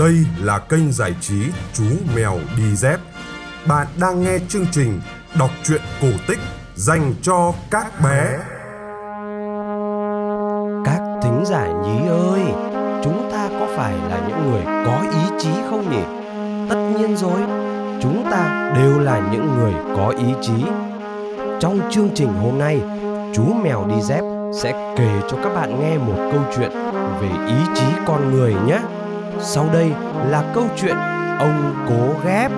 Đây là kênh giải trí Chú Mèo Đi Dép. Bạn đang nghe chương trình đọc truyện cổ tích dành cho các bé. Các thính giả nhí ơi, chúng ta có phải là những người có ý chí không nhỉ? Tất nhiên rồi, chúng ta đều là những người có ý chí. Trong chương trình hôm nay, chú mèo đi dép sẽ kể cho các bạn nghe một câu chuyện về ý chí con người nhé. Sau đây là câu chuyện ông cố ghép.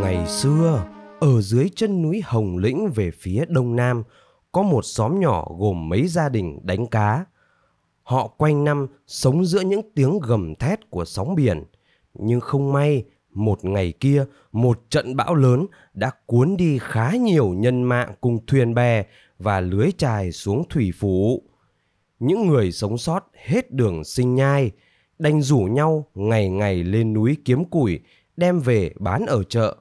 Ngày xưa, ở dưới chân núi Hồng Lĩnh về phía đông nam, có một xóm nhỏ gồm mấy gia đình đánh cá. Họ quanh năm sống giữa những tiếng gầm thét của sóng biển. Nhưng không may, một ngày kia, một trận bão lớn đã cuốn đi khá nhiều nhân mạng cùng thuyền bè và lưới trài xuống thủy phủ. Những người sống sót hết đường sinh nhai, đành rủ nhau ngày ngày lên núi kiếm củi, đem về bán ở chợ.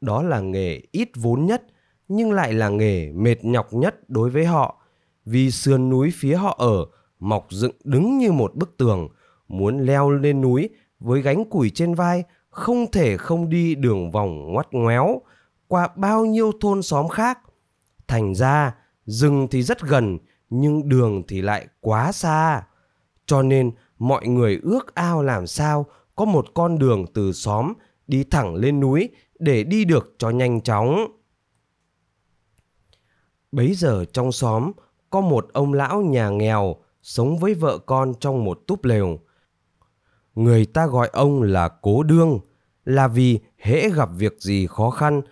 Đó là nghề ít vốn nhất, nhưng lại là nghề mệt nhọc nhất đối với họ, vì sườn núi phía họ ở mọc dựng đứng như một bức tường, muốn leo lên núi với gánh củi trên vai không thể không đi đường vòng ngoắt ngoéo qua bao nhiêu thôn xóm khác. Thành ra, rừng thì rất gần, nhưng đường thì lại quá xa. Cho nên, mọi người ước ao làm sao có một con đường từ xóm đi thẳng lên núi để đi được cho nhanh chóng. Bấy giờ trong xóm có một ông lão nhà nghèo sống với vợ con trong một túp lều. Người ta gọi ông là Cố Đương, là vì hễ gặp việc gì khó khăn,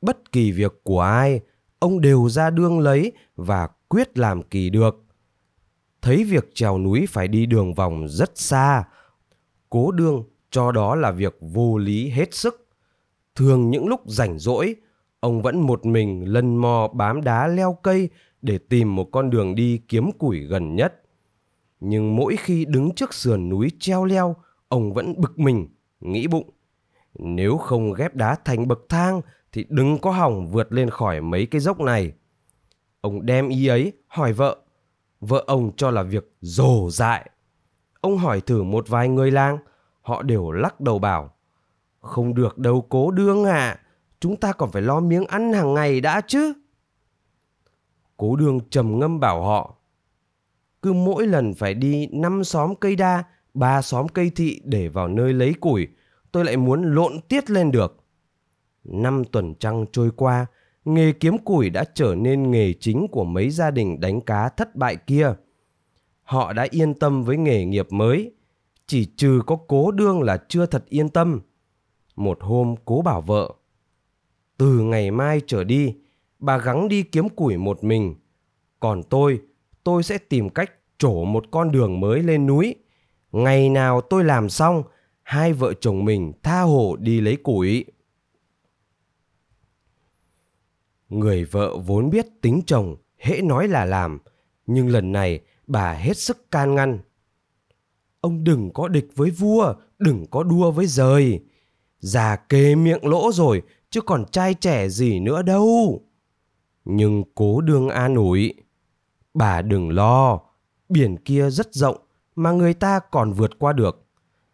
bất kỳ việc của ai, ông đều ra đương lấy và quyết làm kỳ được. Thấy việc trèo núi phải đi đường vòng rất xa, Cố Đương cho đó là việc vô lý hết sức. Thường những lúc rảnh rỗi, ông vẫn một mình lân mò bám đá leo cây để tìm một con đường đi kiếm củi gần nhất. Nhưng mỗi khi đứng trước sườn núi treo leo, ông vẫn bực mình, nghĩ bụng. Nếu không ghép đá thành bậc thang thì đừng có hỏng vượt lên khỏi mấy cái dốc này. Ông đem ý ấy hỏi vợ. Vợ ông cho là việc rồ dại. Ông hỏi thử một vài người lang, họ đều lắc đầu bảo. Không được đâu cố đương ạ, à. chúng ta còn phải lo miếng ăn hàng ngày đã chứ. Cố đương trầm ngâm bảo họ. Cứ mỗi lần phải đi năm xóm cây đa, ba xóm cây thị để vào nơi lấy củi, tôi lại muốn lộn tiết lên được. Năm tuần trăng trôi qua, nghề kiếm củi đã trở nên nghề chính của mấy gia đình đánh cá thất bại kia. Họ đã yên tâm với nghề nghiệp mới, chỉ trừ có cố đương là chưa thật yên tâm. Một hôm cố bảo vợ, từ ngày mai trở đi, bà gắng đi kiếm củi một mình. Còn tôi, tôi sẽ tìm cách trổ một con đường mới lên núi. Ngày nào tôi làm xong, hai vợ chồng mình tha hồ đi lấy củi. Người vợ vốn biết tính chồng, hễ nói là làm, nhưng lần này bà hết sức can ngăn. Ông đừng có địch với vua, đừng có đua với rời. Già kề miệng lỗ rồi, chứ còn trai trẻ gì nữa đâu. Nhưng cố đương an ủi. Bà đừng lo, biển kia rất rộng mà người ta còn vượt qua được.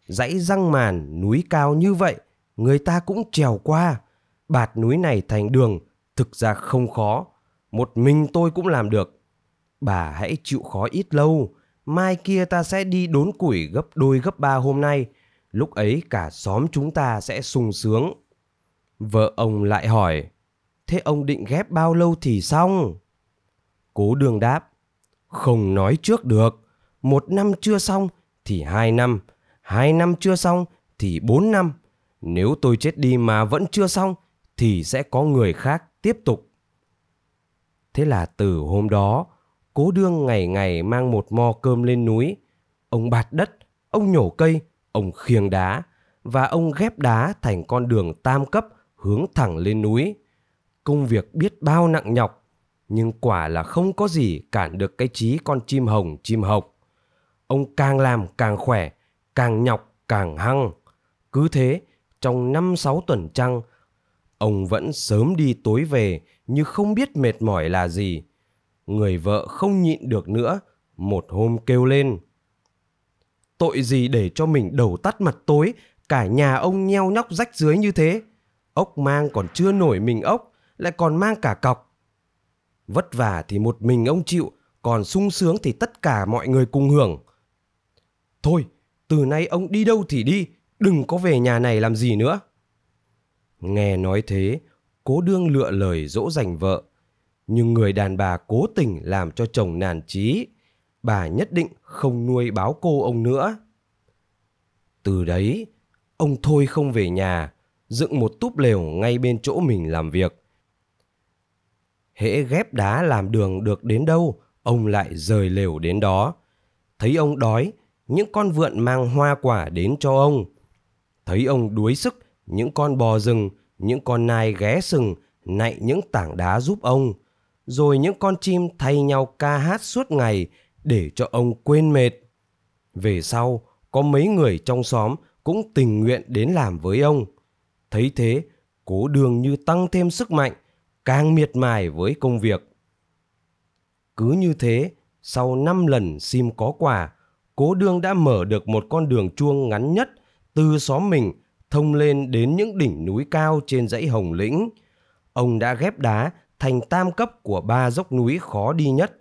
Dãy răng màn núi cao như vậy, người ta cũng trèo qua. Bạt núi này thành đường thực ra không khó, một mình tôi cũng làm được. Bà hãy chịu khó ít lâu, mai kia ta sẽ đi đốn củi gấp đôi gấp ba hôm nay, lúc ấy cả xóm chúng ta sẽ sung sướng. Vợ ông lại hỏi, thế ông định ghép bao lâu thì xong? Cố đường đáp, không nói trước được, một năm chưa xong thì hai năm, hai năm chưa xong thì bốn năm. Nếu tôi chết đi mà vẫn chưa xong thì sẽ có người khác tiếp tục. Thế là từ hôm đó, cố đương ngày ngày mang một mo cơm lên núi. Ông bạt đất, ông nhổ cây, ông khiêng đá và ông ghép đá thành con đường tam cấp hướng thẳng lên núi. Công việc biết bao nặng nhọc, nhưng quả là không có gì cản được cái trí con chim hồng chim hộc. Ông càng làm càng khỏe, càng nhọc càng hăng. Cứ thế, trong năm sáu tuần trăng, Ông vẫn sớm đi tối về như không biết mệt mỏi là gì. người vợ không nhịn được nữa, một hôm kêu lên. Tội gì để cho mình đầu tắt mặt tối, cả nhà ông nheo nhóc rách dưới như thế. Ốc mang còn chưa nổi mình ốc, lại còn mang cả cọc. Vất vả thì một mình ông chịu, còn sung sướng thì tất cả mọi người cùng hưởng. Thôi, từ nay ông đi đâu thì đi, đừng có về nhà này làm gì nữa. Nghe nói thế, cố đương lựa lời dỗ dành vợ. Nhưng người đàn bà cố tình làm cho chồng nản trí, Bà nhất định không nuôi báo cô ông nữa. Từ đấy, ông thôi không về nhà, dựng một túp lều ngay bên chỗ mình làm việc. Hễ ghép đá làm đường được đến đâu, ông lại rời lều đến đó. Thấy ông đói, những con vượn mang hoa quả đến cho ông. Thấy ông đuối sức, những con bò rừng, những con nai ghé sừng, nạy những tảng đá giúp ông. Rồi những con chim thay nhau ca hát suốt ngày để cho ông quên mệt. Về sau, có mấy người trong xóm cũng tình nguyện đến làm với ông. Thấy thế, cố đường như tăng thêm sức mạnh, càng miệt mài với công việc. Cứ như thế, sau 5 lần sim có quả, cố đương đã mở được một con đường chuông ngắn nhất từ xóm mình thông lên đến những đỉnh núi cao trên dãy Hồng Lĩnh. Ông đã ghép đá thành tam cấp của ba dốc núi khó đi nhất.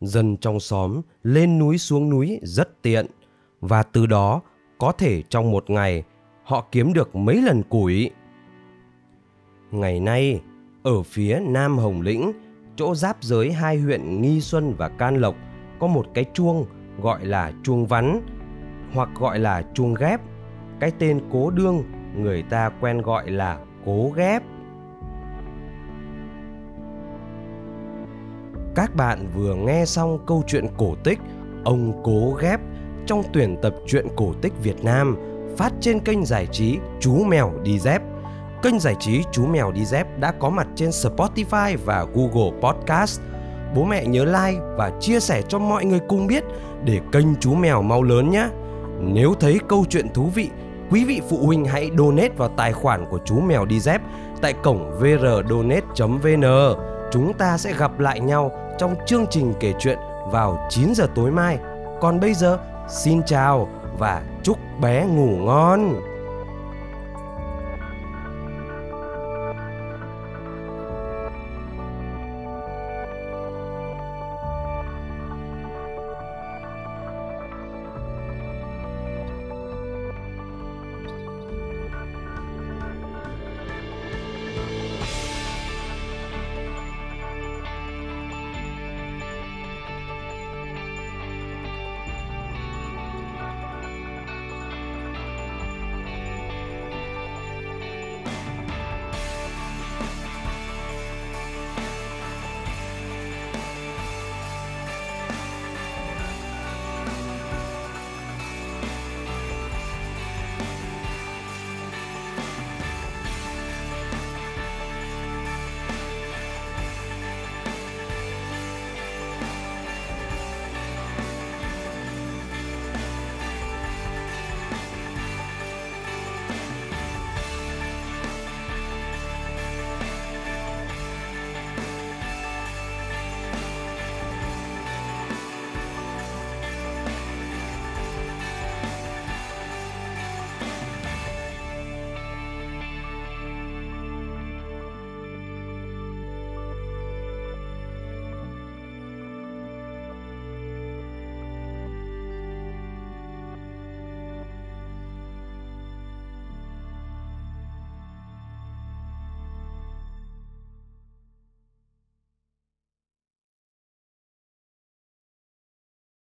Dân trong xóm lên núi xuống núi rất tiện và từ đó có thể trong một ngày họ kiếm được mấy lần củi. Ngày nay, ở phía Nam Hồng Lĩnh, chỗ giáp giới hai huyện Nghi Xuân và Can Lộc có một cái chuông gọi là chuông vắn hoặc gọi là chuông ghép. Cái tên cố đương người ta quen gọi là cố ghép. Các bạn vừa nghe xong câu chuyện cổ tích Ông Cố Ghép trong tuyển tập truyện cổ tích Việt Nam phát trên kênh giải trí Chú Mèo Đi Dép. Kênh giải trí Chú Mèo Đi Dép đã có mặt trên Spotify và Google Podcast. Bố mẹ nhớ like và chia sẻ cho mọi người cùng biết để kênh Chú Mèo mau lớn nhé. Nếu thấy câu chuyện thú vị, quý vị phụ huynh hãy donate vào tài khoản của Chú Mèo Đi Dép tại cổng vrdonate.vn. Chúng ta sẽ gặp lại nhau trong chương trình kể chuyện vào 9 giờ tối mai. Còn bây giờ, xin chào và chúc bé ngủ ngon.